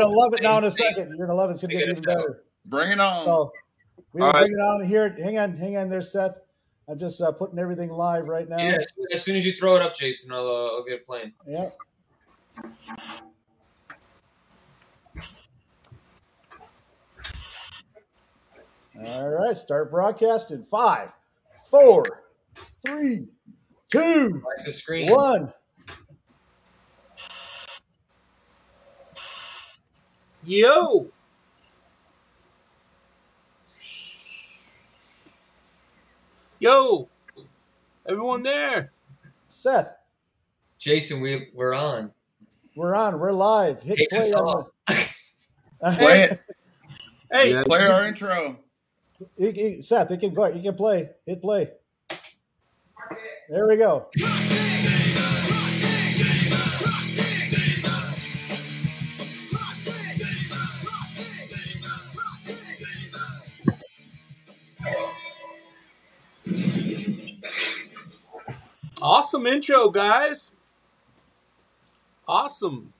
gonna love it now in a second. You're gonna love it. It's gonna get even better. Bring it on. So we will All right. bring it on here. Hang on, hang on there, Seth. I'm just uh, putting everything live right now. Yeah, as soon- as you throw it up, Jason, I'll, uh, I'll get it playing. Yep. All right, start broadcast in five, four, three, two, Like the screen. one. Yo. Yo. Everyone there. Seth, Jason, we we're on. we're on. We're live. Hit Take play us on off. Play it. Hey, Yeah. Play our intro. You- you- Seth, you can go. You can play. Hit play. There we go. Awesome intro, guys. Awesome.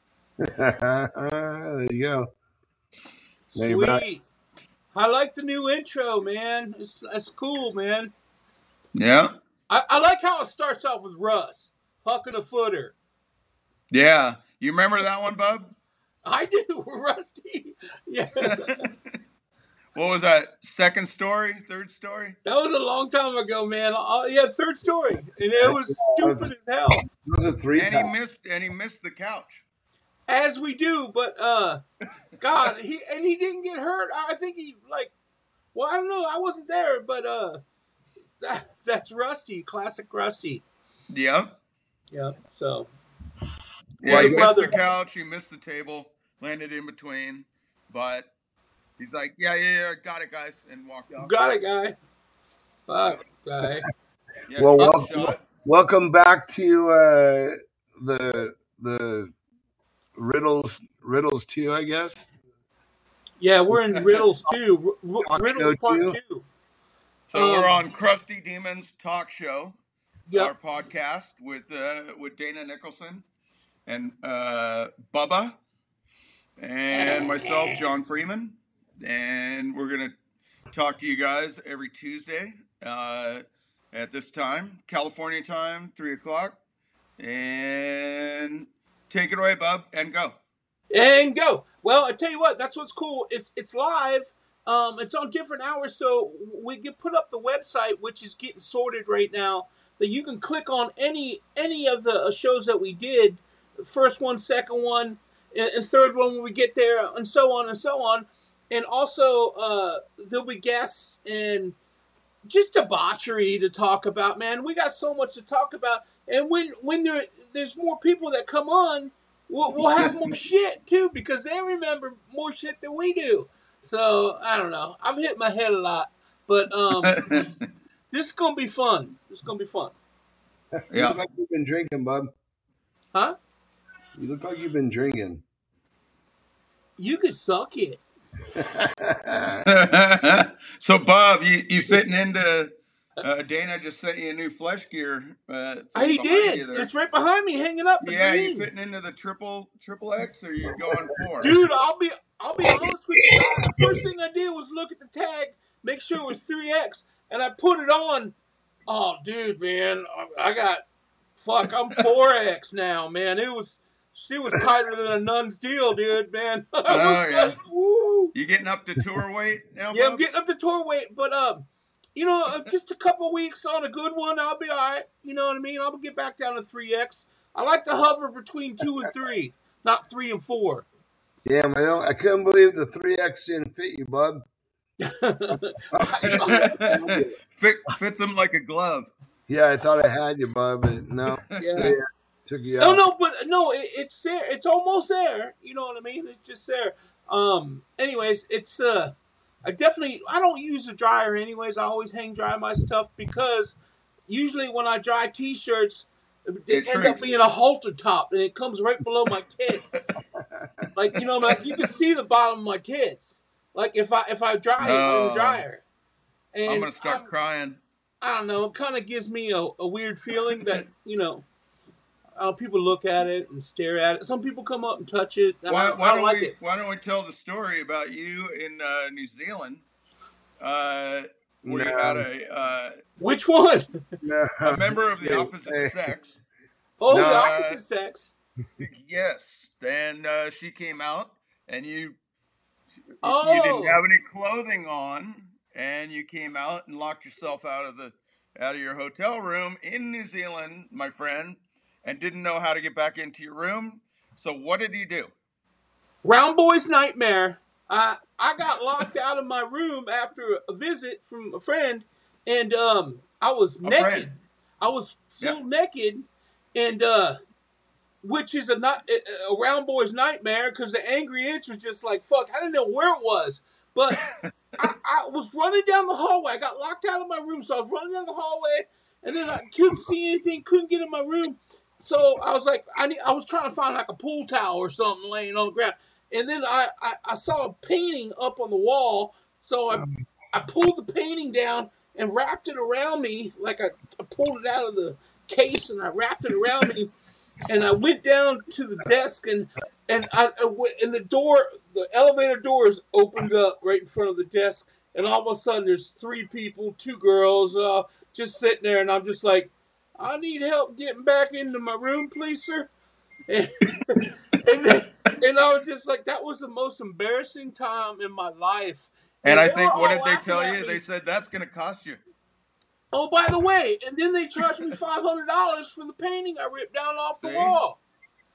there you go. There you're. Sweet. I like the new intro, man. It's, it's cool, man. Yeah. I, I like how it starts off with Russ hucking a footer. Yeah. You remember that one, Bub? I do, Rusty. Yeah, that What was that? Second story? Third story? That was a long time ago, man. Uh, yeah, third story, and it was stupid as hell. Those are three. And he missed and he missed the couch. as we do. But uh, God, he and he didn't get hurt. I think he like, well, I don't know. I wasn't there, but uh, that, that's Rusty, classic Rusty. Yeah. Yeah. So Yeah, Like he missed brother. the couch, he missed the table, landed in between, but he's like, Yeah, yeah, yeah, got it guys, and walked off. got it, guy. Fuck, guy. Yeah, Well, good welcome, welcome back to uh, the the riddles riddles two, I guess. Yeah, we're in riddles too. R- r- riddles part two. two. So Um, we're on Crusty Demons Talk Show, Yep. our podcast with uh, with Dana Nicholson and uh, Bubba and myself, John Freeman, and we're gonna talk to you guys every Tuesday uh, at this time, California time, three o'clock, and take it away, Bub, and go. and go. Well, I tell you what, that's what's cool. It's it's live. Um, it's on different hours, so we can put up the website, which is getting sorted right now. That you can click on any any of the uh, shows that we did, first one, second one, and third one when we get there, and so on and so on. And also, uh, there'll be guests and just debauchery to talk about. Man, we got so much to talk about. And when when there there's more people that come on, we'll, we'll have more shit too because they remember more shit than we do. So I don't know. I've hit my head a lot, but um, this is gonna be fun. This is gonna be fun, You Yeah. look like you've been drinking, bub. huh? You look like you've been drinking. You could suck it. So, Bob, you, you fitting into uh, Dana just sent you a new flesh gear. Uh, thing He did. It's right behind me, hanging up. Yeah, green. you fitting into the triple triple X, or you going for? Dude, I'll be I'll be honest with you guys. The first thing I did was look at the tag, make sure it was 3X, and I put it on. Oh, dude, man, I- I got fuck. I'm 4X now, man. It was she was tighter than a nun's deal, dude, man. I was Oh, yeah. like, woo. You getting up to tour weight now? Yeah, I'm getting up to tour weight, but um, you know, uh, just a couple weeks on a good one, I'll be all right. You know what I mean? I'll get back down to 3X. I like to hover between two and three, not three and four. Damn, I don't. I couldn't believe the three X didn't fit you, bub. Fit, fits him like a glove. Yeah, I thought I had you, bub, but no, yeah. Took you No, out. no, but no, it, it's there. It's almost there. You know what I mean? It's just there. Um. Anyways, it's uh, I definitely I don't use a dryer. Anyways, I always hang dry my stuff because usually when I dry t-shirts, it, It end up being a halter top and it comes right below my tits. like you know, like you can see the bottom of my tits. Like if I if I dry it in the dryer. And I'm gonna start I'm- crying. I don't know. It kind of gives me a, a weird feeling that you know. Uh, people look at it and stare at it. Some people come up and touch it. I, Why, I why don't don't like we it. Why don't we tell the story about you in uh, New Zealand, uh, where you No. had a uh, Which one? No. a member of the opposite hey. sex? Oh, No, the uh, opposite sex. Yes, and uh, she came out, and you you Oh. didn't have any clothing on, and you came out and locked yourself out of the out of your hotel room in New Zealand, my friend, and didn't know how to get back into your room. So what did you do? Round Boy's Nightmare. I I got locked out of my room after a visit from a friend, and um, I was A naked. friend. I was full naked, and uh, which is a not a a round boy's nightmare because the angry inch was just like fuck. I didn't know where it was, but I, I was running down the hallway. I got locked out of my room, so I was running down the hallway, and then I couldn't see anything, couldn't get in my room. So I was like, I need, I was trying to find like a pool towel or something laying on the ground, and then I, I, I saw a painting up on the wall. So I I pulled the painting down and wrapped it around me, like I, I pulled it out of the case and I wrapped it around me, and I went down to the desk and and I, I went, and the door, the elevator doors opened up right in front of the desk, and all of a sudden there's three people, two girls, uh, just sitting there, and I'm just like, I need help getting back into my room, please, sir. And, and, then- and I was just like, that was the most embarrassing time in my life. And I think what did they tell you? me. They said that's going to cost you. Oh, by the way, and then they charged me five hundred dollars for the painting I ripped down off the See? wall.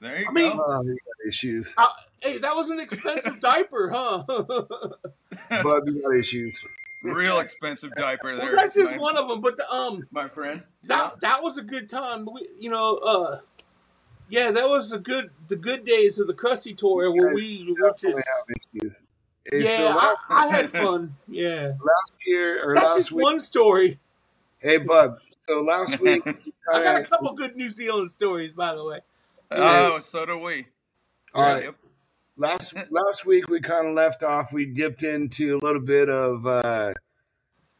There you I mean- go. Oh, you got issues. Hey, that was an expensive diaper, huh? Bub, you got issues. Real expensive diaper there. well, that's just my, one of them. But the, um, my friend. that that was a good time. We, you know, uh, yeah, that was the good the good days of the Crusty tour where we were Definitely just have. Hey, yeah, so I, I had fun. Yeah, last year or last year that's last just week. one story. Hey, Bub. So last week, I got a couple good New Zealand stories, by the way. Oh, so do we. All right. Yep. Last last week we kind of left off. We dipped into a little bit of uh,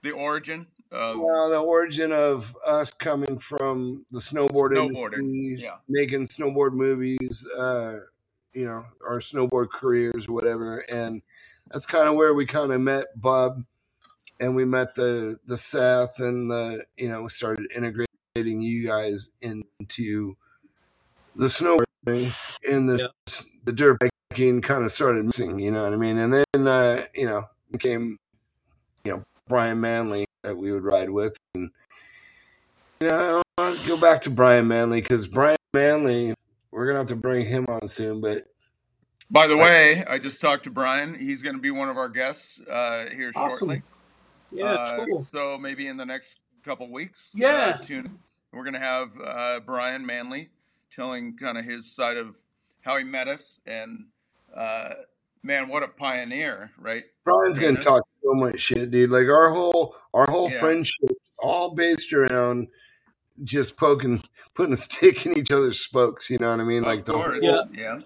The origin of well, the origin of us coming from the snowboard Snowboarding, industry, yeah. making snowboard movies, uh, you know, our snowboard careers or whatever, and that's kind of where we kind of met Bub, and we met the the Seth, and the you know we started integrating you guys into the snowboarding and the the dirt biking kind of started missing, you know what I mean? And then uh, you know became you know Brian Manley that we would ride with, and you know I want to go back to Brian Manley because Brian Manley, we're gonna have to bring him on soon, but By the way, I just talked to Brian. He's going to be one of our guests uh, here Awesome. shortly. Yeah, Uh, cool. So maybe in the next couple weeks. Yeah. Uh, tune. We're going to have uh, Brian Manley telling kind of his side of how he met us and uh, man, what a pioneer, right? Brian's gonna Yeah. talk so much shit, dude. Like our whole our whole Yeah. friendship all based around just poking, putting a stick in each other's spokes. You know what I mean? Like of the whole, Yeah. Yeah.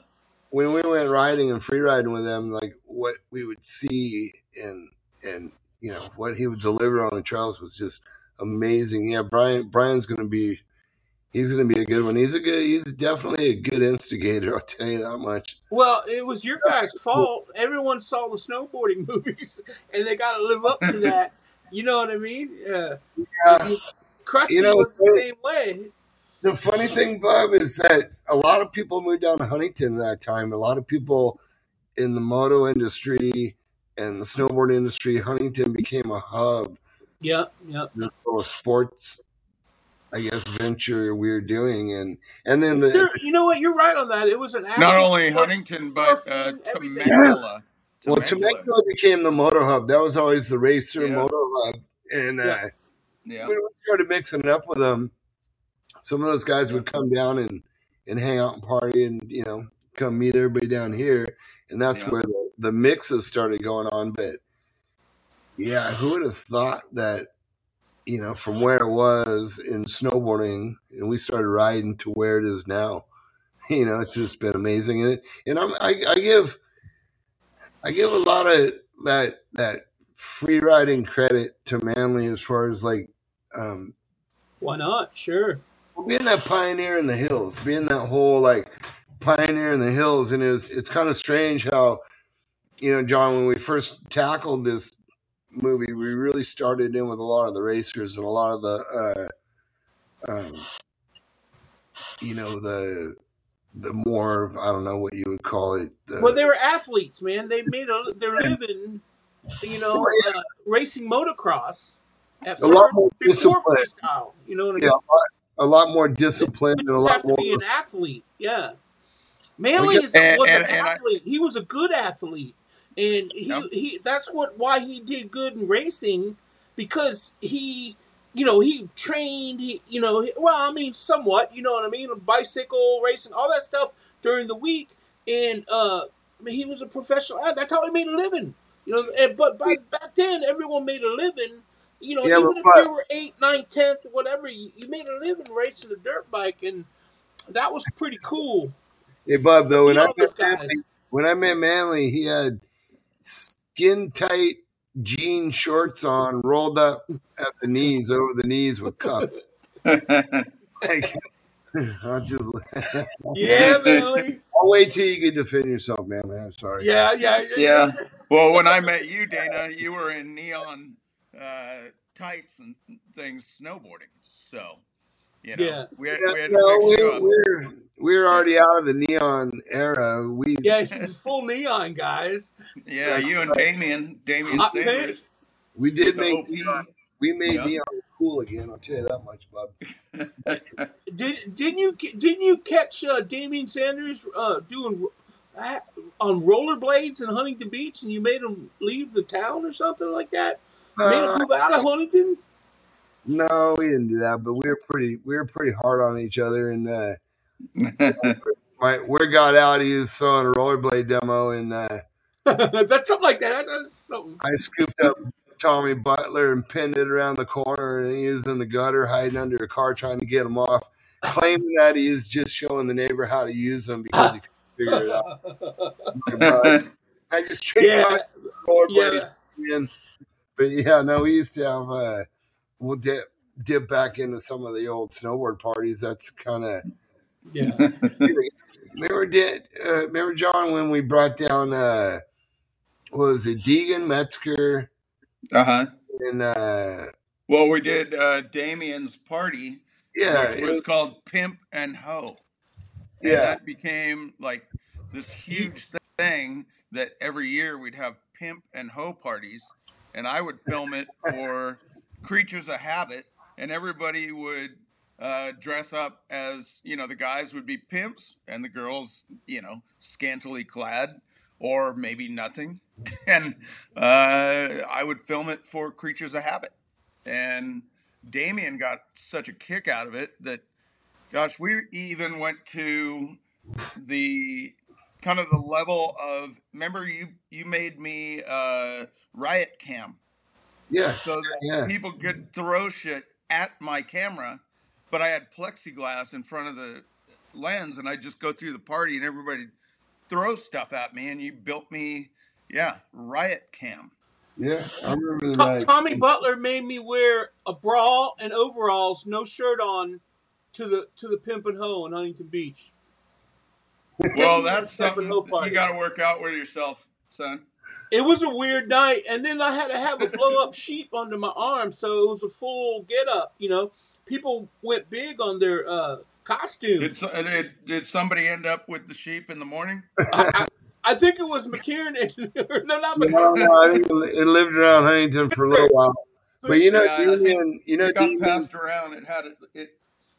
when we went riding and free riding with him, like what we would see and and you know what he would deliver on the trails was just amazing. Yeah, Brian Brian's gonna be he's gonna be a good one. He's a good he's definitely a good instigator, I'll tell you that much. Well, it was your guys' fault. Everyone saw the snowboarding movies, and they got to live up to that. You know what I mean? Uh, Yeah. Crusty You know, was the it- same way. The funny thing, Bob, is that a lot of people moved down to Huntington at that time. A lot of people in the moto industry and the snowboard industry, Huntington became a hub. Yeah, yeah. Little sports, I guess, venture we're doing, and and then the There, you know what? You're right on that. It was an Not only Huntington, but uh, surfing, everything. Temecula. well, Temecula. Temecula became the moto hub. That was always the racer Yeah. moto hub, and uh, Yeah. Yeah. when we started mixing it up with them, some of those guys would come down and, and hang out and party and, you know, come meet everybody down here. And that's Yeah. where the, the mixes started going on. But yeah, who would have thought that, you know, from where it was in snowboarding and we started riding to where it is now, you know, it's just been amazing. And, it, and I'm, I, I give, I give a lot of that, that free riding credit to Manley as far as like, um, Why not? Sure. being that pioneer in the hills, being that whole like pioneer in the hills, and it's it's kind of strange how, you know, John, when we first tackled this movie, we really started in with a lot of the racers and a lot of the, uh, um, you know, the the more I don't know what you would call it. The, Well, they were athletes, man. They made a, their living, you know, Well, uh, racing motocross at a lot more before discipline. freestyle. You know what I mean? Yeah, mean? a lot more discipline and a You lot have to more. be an athlete. Yeah. Manley is, And- was and- an and I- athlete. he was a good athlete, and he, Yep. he that's what why he did good in racing because he you know he trained he you know he- well I mean somewhat you know what I mean bicycle racing all that stuff during the week and uh I mean, he was a professional that's how he made a living you know and, but by, back then everyone made a living you know Yeah, even if you were eight nine tenth whatever you, you made a living racing a dirt bike and that was pretty cool Hey, Bub, though, when You I met. Manley, when I met Manley, he had skin tight jean shorts on, rolled up at the knees, over the knees with cuffs. Like, I'll just, yeah Manley I'll wait till you can defend yourself, Manley. I'm sorry. yeah yeah Yeah. Well, when I met you, Dana, you were in neon uh, tights and things snowboarding. So, you know, Yeah. we had, Yeah, we had no, to fix you we're, up. we're we're already out of the neon era. We Yeah, she's full neon, guys. Yeah, you and Damian, Damian Sanders, we did make OP. neon, we made Yeah. neon cool again. I'll tell you that much, Bub. Did didn't you didn't you catch uh, Damian Sanders uh, doing uh, on rollerblades in Huntington Beach, and you made him leave the town or something like that? made him Uh, move out of Huntington. No, we didn't do that, but we were pretty we were pretty hard on each other. And uh, my word got out. He was throwing a rollerblade demo, and uh, That's something like that. That's something. I scooped up Tommy Butler and pinned it around the corner, and he was in the gutter hiding under a car trying to get him off, claiming that he is just showing the neighbor how to use them because he couldn't figure it out. I just yeah, rollerblade yeah. But yeah, no, we used to have uh we'll dip dip back into some of the old snowboard parties. That's kind of Yeah. remember did uh, remember John when we brought down uh what was it Deegan Metzger uh huh. and uh Well, we did uh, Damian's party, yeah which it was was, called Pimp and Hoe. And yeah that became like this huge thing that every year we'd have pimp and hoe parties, and I would film it for Creatures of Habit, and everybody would uh, dress up as you know the guys would be pimps and the girls you know scantily clad or maybe nothing, and uh, I would film it for Creatures of Habit, and Damian got such a kick out of it that Gosh, we even went to the kind of the level of remember you you made me uh riot cam yeah so that yeah people could throw shit at my camera but i had plexiglass in front of the lens and I'd just go through the party and everybody throw stuff at me and you built me yeah riot cam yeah I remember the To- night. Tommy Butler made me wear a bra and overalls, no shirt on, to the to the Pimp and Hoe in Huntington Beach. well that's the Pimp and something Hoe you got to work out with yourself son It was a weird night, and then I had to have a blow up sheep under my arm, so it was a full get up. You know, people went big on their uh, did, costumes. so- did, did somebody end up with the sheep in the morning I, I, I think it was McKiernan. no, not no, McKiernan. no, I think it it lived around Huntington for a little while. But you know, Yeah, I you know, it got Damian, passed around. It had it. it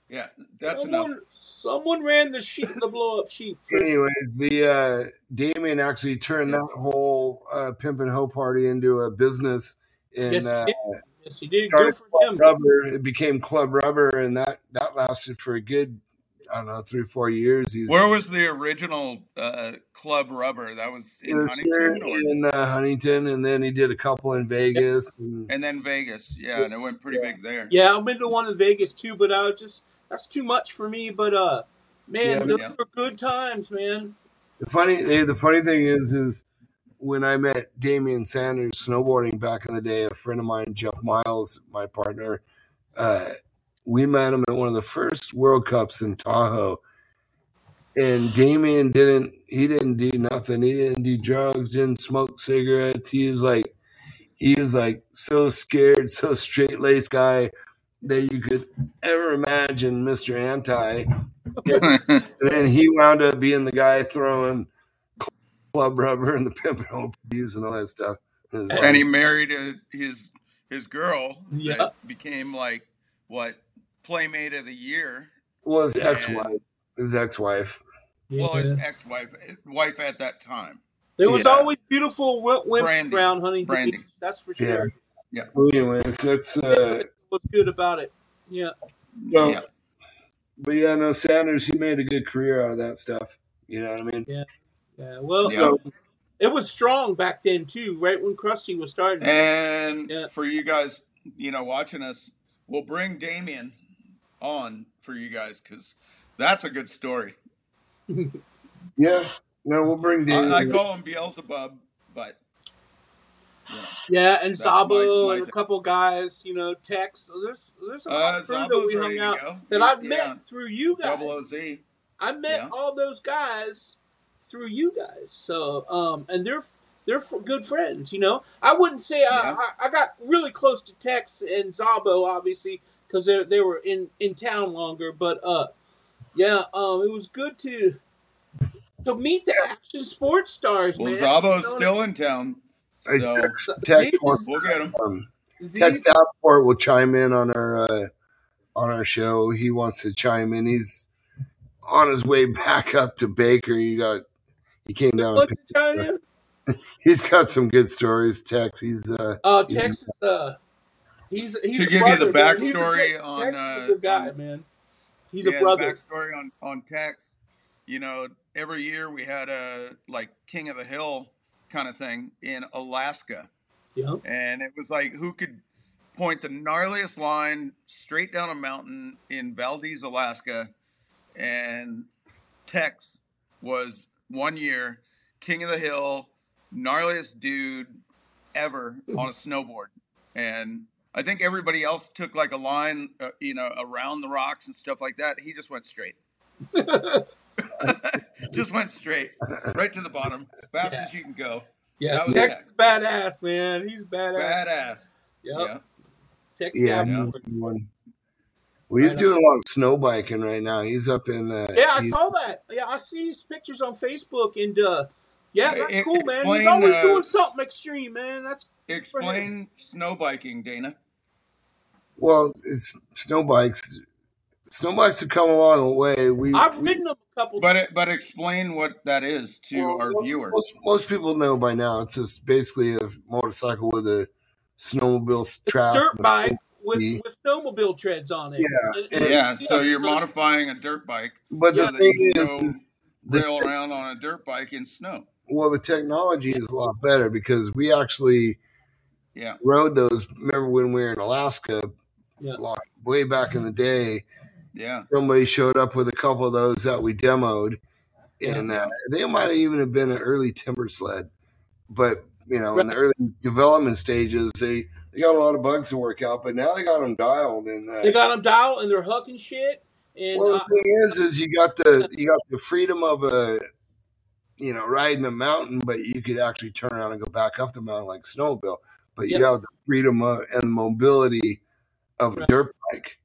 yeah, that's enough. Someone, someone ran the sheep, the blow up sheep. Anyway, the uh, Damian actually turned that whole uh, pimp and hoe party into a business, and Yes, he uh, did. Yes, he did. Go started for him. Rubber. It became Club Rubber, and that that lasted for a good, I don't know, three or four years. He's Where was the original uh, Club Rubber? That was in was Huntington, or in uh, Huntington, and then he did a couple in Vegas. And, and then Vegas. Yeah, and it went pretty big there. Yeah, I've been to one in Vegas too, but I was just that's too much for me. But uh, man, Yeah, those yeah. were good times, man. the funny, the funny thing is, is when I met Damian Sanders snowboarding back in the day, a friend of mine, Jeff Miles, my partner, uh, we met him at one of the first World Cups in Tahoe. And Damian didn't he didn't do nothing. He didn't do drugs, didn't smoke cigarettes. He was like he was like so scared, so straight laced guy that you could ever imagine Mr. Anti. Then he wound up being the guy throwing club rubber and the pimping OPs and all that stuff. And like, he married a, his his girl Yeah. that became like what playmate of the year. well, his ex-wife, his ex-wife. Well, his ex-wife, wife at that time. There was Yeah. always beautiful wo- women Brandy. around Huntington Brandy. That's for Yeah. sure. Well, anyways, that's uh, What's good about it? Yeah. well, Yeah. but yeah, no, Sanders, he made a good career out of that stuff. You know what I mean? Yeah. Yeah. Well, Yeah. it was strong back then too, right when Crusty was starting. And Yeah. for you guys, you know, watching us, we'll bring Damian on for you guys because that's a good story. Yeah. No, we'll bring Damian. I, I call him Beelzebub, but yeah. and Zabo and a couple guys, you know, Tex. There's there's a lot Uh, of crew that we hung out go. that I've yeah. met through you guys. Double OZ. I met Yeah. all those guys through you guys. So, um, and they're they're good friends. You know, I wouldn't say Yeah. I, I, I got really close to Tex and Zabo, obviously, because they they were in in town longer. But uh, yeah, um, it was good to to meet the action sports stars, Well, man. Zabo's You know, still in town, so Tex, Z- Z- wants we'll get him. um, Z- Tex Davenport will chime in on our uh, on our show. He wants to chime in. He's on his way back up to Baker. He got he came down. and what's picked- the time? He's got some good stories. Tex. He's uh Uh, Tex is uh, he's he's To a give you brother, the man. He's a backstory great- on, Tex is uh, a good guy, on- man. He's yeah, a brother. The backstory on on Tex, you know, every year we had a like King of the Hill kind of thing in Alaska, Yeah. and it was like who could point the gnarliest line straight down a mountain in Valdez, Alaska, and Tex was one year King of the Hill, gnarliest dude ever on a snowboard, and I think everybody else took like a line, uh, you know, around the rocks and stuff like that. He just went straight. just went straight, right to the bottom, fast Yeah. as you can go. Yeah, That was Tex Tex. badass, man. He's badass. Badass. Yep. Yeah. Tex yeah. Davenport. One. Well, he's Right doing a lot of snow biking right now. He's up in. Uh, Yeah, I saw that. Yeah, I see his pictures on Facebook, and uh, yeah, that's cool, man. He's always uh, doing something extreme, man. That's Explain snow biking, Dana. Well, it's snow bikes. Snow bikes have come a long way. We I've we- ridden them a couple. But it, but explain what that is to Well, our most, viewers. Most, most people know by now. It's just basically a motorcycle with a snowmobile It's strap. dirt bike with, with snowmobile treads on it. Yeah, And- and- yeah, so you're so- modifying a dirt bike But so the that thing you is, can is go the, rail around on a dirt bike in snow. well, the technology is a lot better because we actually Yeah. rode those. Remember when we were in Alaska, Yeah. like, way back in the day? Yeah. Somebody showed up with a couple of those that we demoed, and uh, they might have even have been an early Timbersled. But you know, in the early development stages, they they got a lot of bugs to work out. But now they got them dialed, and uh, They got them dialed and they're hooking shit. And well, uh, the thing is, is you got the you got the freedom of a you know riding a mountain, but you could actually turn around and go back up the mountain like snowmobile. But you Yep. have the freedom of, and mobility of a Right. dirt bike.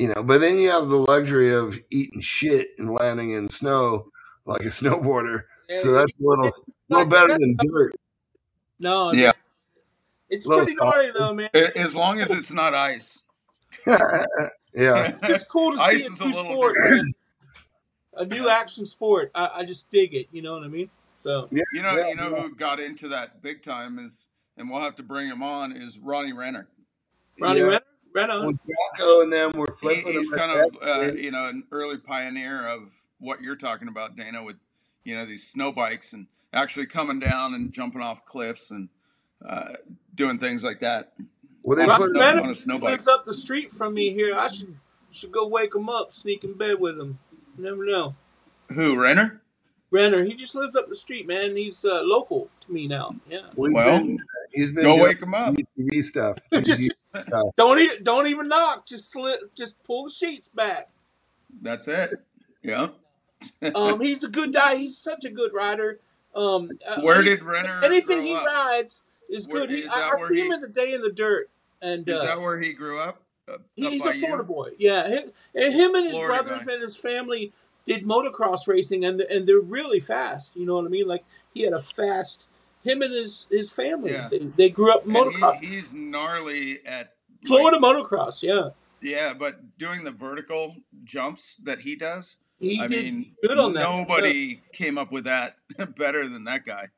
You know, but then you have the luxury of eating shit and landing in snow like a snowboarder. So that's a little, It's little better than dirt. no, Yeah. it's pretty soft. gnarly though, man. A- As long as it's not ice. yeah, It's cool to Ice see a is a new little sport, A new action sport. I, I just dig it. You know what I mean? So You know, Yeah, you know yeah. who got into that big time is, and we'll have to bring him on is Ronnie Renner. Ronnie Yeah. Renner, right on. When Jocko and them were He, flipping he's them kind of, uh, you know, an early pioneer of what you're talking about, Dana, with you know these snow bikes and actually coming down and jumping off cliffs and uh, doing things like that. well, they on put Ronnie on a snow bike. lives up the street from me here. I should should go wake him up, sneak in bed with him. You never know. Who Renner? Renner, he just lives up the street, man. He's uh, local to me now. Yeah. We've Well, been, he's been Go doing wake him up. TV stuff. just don't e- don't even knock. Just slip, just pull the sheets back. That's it. Yeah. Um, he's a good guy. He's such a good rider. Um, uh, Where did Renner anything he up? rides is Where- good. He, is I, I see he- him in the day in the dirt, and Is uh, that where he grew up? Up- up he's a Florida you? boy. Yeah, him, and him and his Florida brothers guy. and his family did motocross racing, and and they're really fast. You know what I mean? Like he had a fast. Him and his his family. Yeah. They, they grew up motocross. he, he's gnarly at Florida like, motocross. Yeah, yeah, but doing the vertical jumps that he does, he I did mean, good on that. nobody came up with that better than that guy.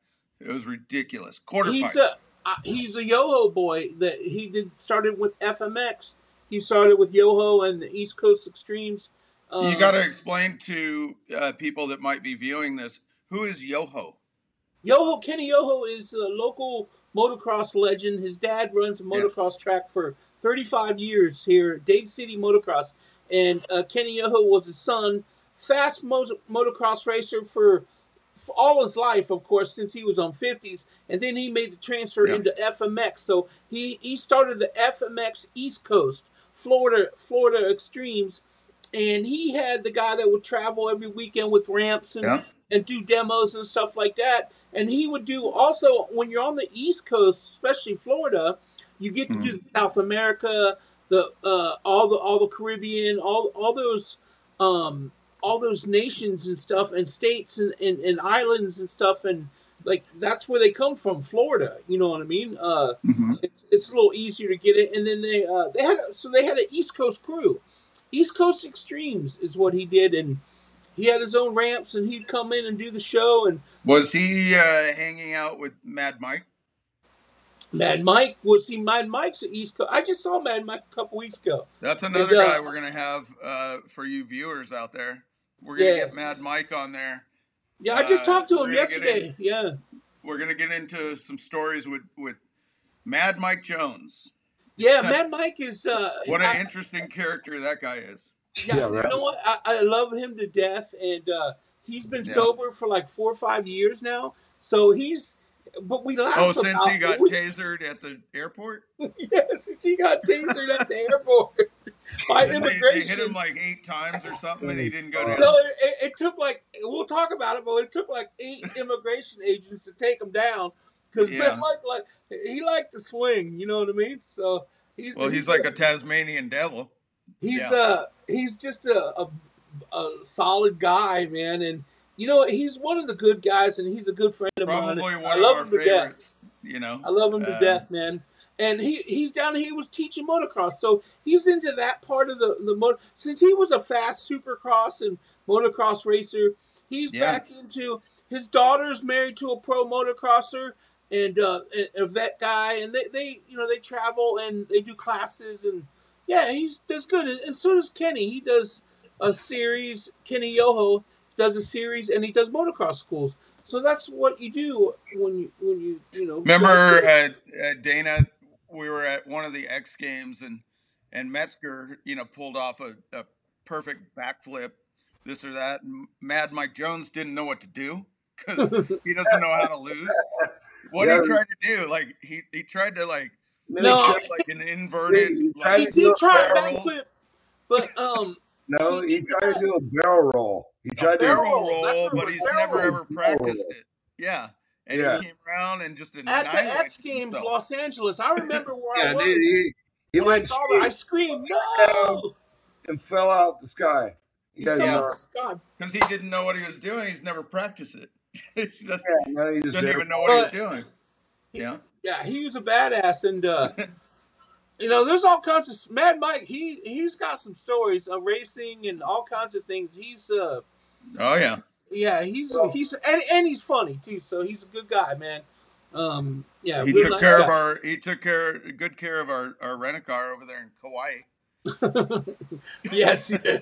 It was ridiculous. Quarter he's pipe. a uh, he's a Yoho boy that he did started with FMX. He started with Yoho and the East Coast Extremes. Um, you got to explain to uh, people that might be viewing this who is Yoho. Yoho Kenny Yoho is a local motocross legend. His dad runs a motocross track for 35 years here, Dade City Motocross, and uh, Kenny Yoho was his son. Fast mo- motocross racer for, for all his life, of course, since he was on 50s, and then he made the transfer Yeah. into FMX. So he he started the FMX East Coast, Florida Florida Extremes, and he had the guy that would travel every weekend with ramps and Yeah. And do demos and stuff like that. And he would do also when you're on the East Coast, especially Florida, you get to do South America, the uh, all the all the Caribbean, all all those um, all those nations and stuff, and states and, and, and islands and stuff, and like that's where they come from, Florida. You know what I mean? Uh, Mhm. it's, it's a little easier to get it. And then they uh, they had so they had an East Coast crew, East Coast Extremes is what he did, and he had his own ramps, and he'd come in and do the show. And Was he uh, hanging out with Mad Mike? Mad Mike was he Mad Mike's at East Coast. I just saw Mad Mike a couple weeks ago. That's another And, uh, guy we're gonna have uh, for you viewers out there. We're gonna Yeah. get Mad Mike on there. Yeah, I just Uh, talked to him yesterday. Yeah, We're gonna get into some stories with with Mad Mike Jones. yeah. Mad Mike is uh, What I- an interesting character that guy is. Yeah, Yeah, right. you know what? I, I love him to death, and uh, he's been Yeah. sober for like four or five years now. So he's, but we laugh. Oh, since he got we, tasered at the airport, yeah, since he got tasered at the airport by Didn't they, they immigration. hit him like eight times or something, and he didn't go down. no, it, it, it took like we'll talk about it, but it took like eight immigration agents to take him down because Yeah. Mike like he liked to swing. You know what I mean? So he's Well, he's like a Tasmanian devil. He's Yeah. uh he's just a, a a solid guy, man, and you know he's one of the good guys, and he's a good friend of mine. Probably one I love him to death. You know. I love him to Uh, death, man. And he he's down. He was teaching motocross, so he's into that part of the the motor. Since he was a fast supercross and motocross racer, he's Yeah. back into. His daughter's married to a pro motocrosser and uh, a, a vet guy, and they, they you know they travel and they do classes and yeah, he's does good, and, and so does Kenny. He does a series. Kenny Yoho does a series, and he does motocross schools. So that's what you do when you when you you know. Remember uh, uh, Dana? We were at one of the X Games, and and Metzger, you know, pulled off a, a perfect backflip, this or that. And Mad Mike Jones didn't know what to do because he doesn't know how to lose. What Yeah. he tried to do, like he he tried to like No. flip like an inverted. He like, he tried to do did try a backflip, but um, No, He- he tried to do a barrel roll. He tried to barrel barrel roll, roll, that's what it but he's never roll. ever practiced it. Yeah, and Yeah. he came around and just at the X Games, himself. Los Angeles, I remember where I Yeah, was. dude, he, he when I went saw that, I screamed, "No!" and fell out the sky. He You guys saw Yeah. God. because he didn't know what he was doing. He's never practiced it. he doesn't, yeah, no, he just doesn't even know what he was But- doing. Yeah, Yeah, he was a badass, and uh, you know, there's all kinds of Mad Mike. He he's got some stories of racing and all kinds of things. He's uh, oh yeah. yeah, he's Well- he's and, and he's funny too. So he's a good guy, man. Um, yeah, he took nice care guy. of our. He took care, good care of our our rent a car over there in Kauai. yes, yeah.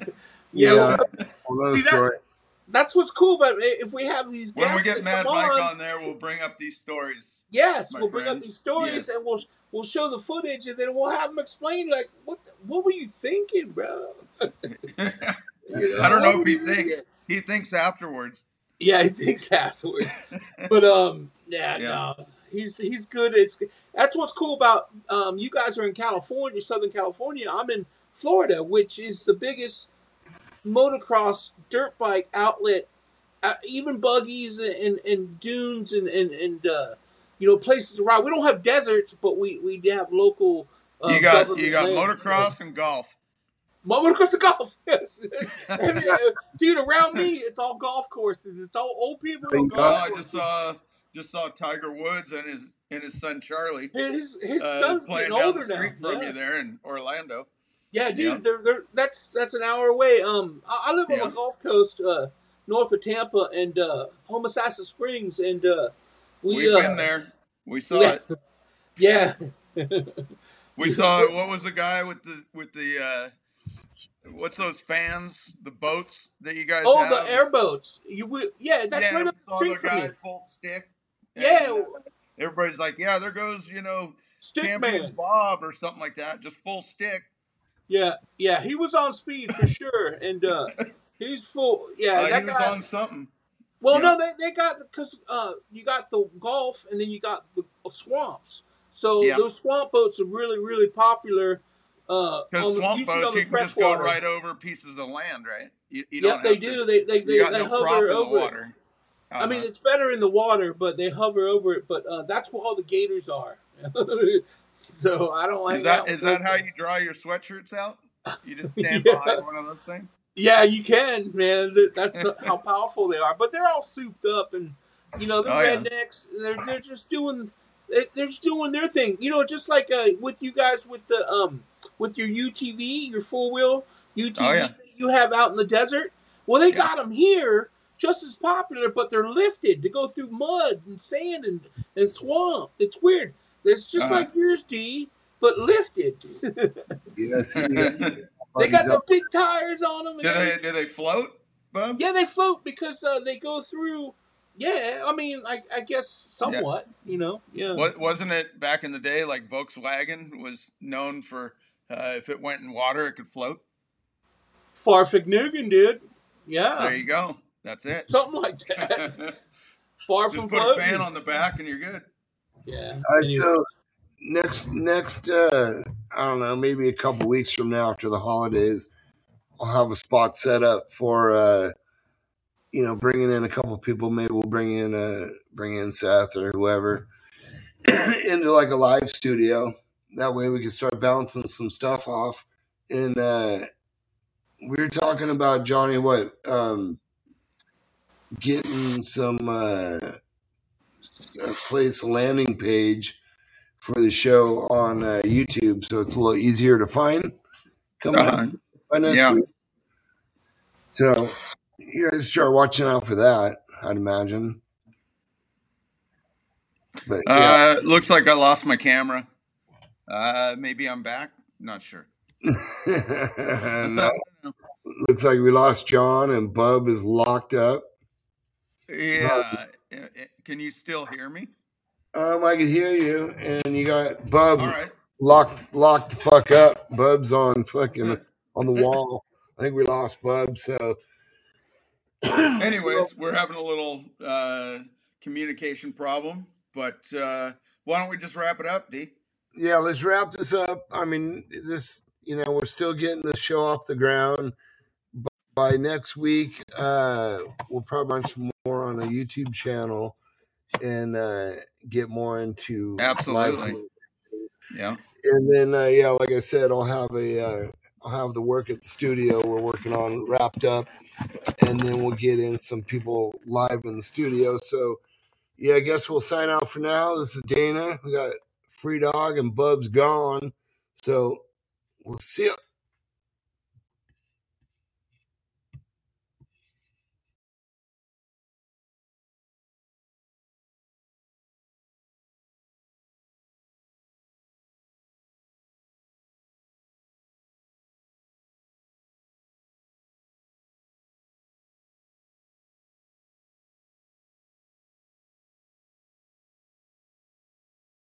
Yeah. yeah. Well, See, those story. That's what's cool. But if we have these guests, When we get that Mad Mike on, on there, we'll bring up these stories. yes, we'll bring up these stories Yes. and we'll we'll show the footage, and then we'll have them explain like what the, what were you thinking, bro? I don't know if he thinks. thinking? He thinks afterwards. Yeah, he thinks afterwards. but um, yeah, Yeah. no, he's he's good. It's that's what's cool about um, you guys are in California, Southern California. I'm in Florida, which is the biggest motocross dirt bike outlet. Uh, even buggies and, and dunes and and, and uh, you know places to ride. We don't have deserts, but we we have local. Uh, you got you got land. motocross and golf. Motocross and golf, yes. Uh, dude, around me, it's all golf courses. It's all old people on Thank Oh, golf I just saw just saw Tiger Woods and his and his son Charlie His his uh, son's playing getting down older the street now. from Yeah. you there in Orlando. Yeah, dude, Yeah. They're, they're, that's that's an hour away. Um, I, I live on the Gulf Coast, uh, north of Tampa and uh, Homosassa Springs, and uh, we We've uh, been there. We saw yeah. it. Yeah, We saw it. what was the guy with the with the uh what's those fans, the boats that you guys oh, have? the airboats. You would, yeah, that's yeah, right up the street the from guy you. full stick. Yeah, everybody's like, yeah, there goes you know Stick Man. Bob or something like that, just full stick. Yeah, yeah, he was on speed for sure, and uh, he's full. Yeah, Uh, that he was guy. on something. Well, Yeah. no, they, they got because uh, you got the golf and then you got the swamps. So Yeah. those swamp boats are really, really popular. Uh, Because the- swamp boats, you can just go right over pieces of land, right? You, you Yep, they have do. They they they, they no hover in the over it. water. I mean, Uh-huh. it's better in the water, but they hover over it. But uh, that's where all the gators are. so I don't like is that is that how you dry your sweatshirts out? You just stand Yeah. behind one of those things. Yeah, you can, man. That's how powerful they are. But they're all souped up, and you know the Oh, yeah. rednecks. They're they're just doing they- they're just doing their thing. You know, just like uh, with you guys with the um with your UTV, your four wheel UTV Oh, yeah. that you have out in the desert. Well, they Yeah. got them here just as popular, but they're lifted to go through mud and sand and, and swamp. It's weird. It's just Uh-huh. like yours, D, but lifted. Yes, they got the big tires on them. And do they do they float, Bub? Yeah, they float because uh, they go through. Yeah, I mean, I, I guess somewhat. You know, yeah. What wasn't it back in the day? Like Volkswagen was known for uh, if it went in water, it could float. Fahrvergnügen dude. Yeah, There you go. That's it. something like that. Far Just Far put from a floating. fan on the back and you're good. Yeah. All right, Anyway. so next next uh I don't know, maybe a couple weeks from now after the holidays, I'll have a spot set up for uh you know, bringing in a couple people, maybe we'll bring in uh bring in Seth or whoever into like a live studio. That way we can start bouncing some stuff off. And uh we were talking about Johnny what um getting some uh uh, place a landing page for the show on uh, YouTube, so it's a little easier to find. Coming Uh-huh. up Yeah. week. So you guys start watching out for that, I'd imagine. But yeah, Uh, looks like I lost my camera. Uh, maybe I'm back. Not sure. no, looks like we lost John and Bub is locked up. Yeah. Can you still hear me? Um, I can hear you, and you got Bub right. locked locked the fuck up. Bub's on fucking on the wall. I think we lost Bub, so Anyways, we're having a little uh, communication problem, but uh, why don't we just wrap it up, D? yeah, let's wrap this up. I mean, this you know we're still getting the show off the ground. By next week, uh, we'll probably bunch more on a YouTube channel and uh, get more into Absolutely. Yeah. and then uh, yeah, like I said, I'll have a uh, I'll have the work at the studio we're working on wrapped up, and then we'll get in some people live in the studio. So yeah, I guess we'll sign out for now. This is Dana. We got Free Dog and Bub's gone, so we'll see you.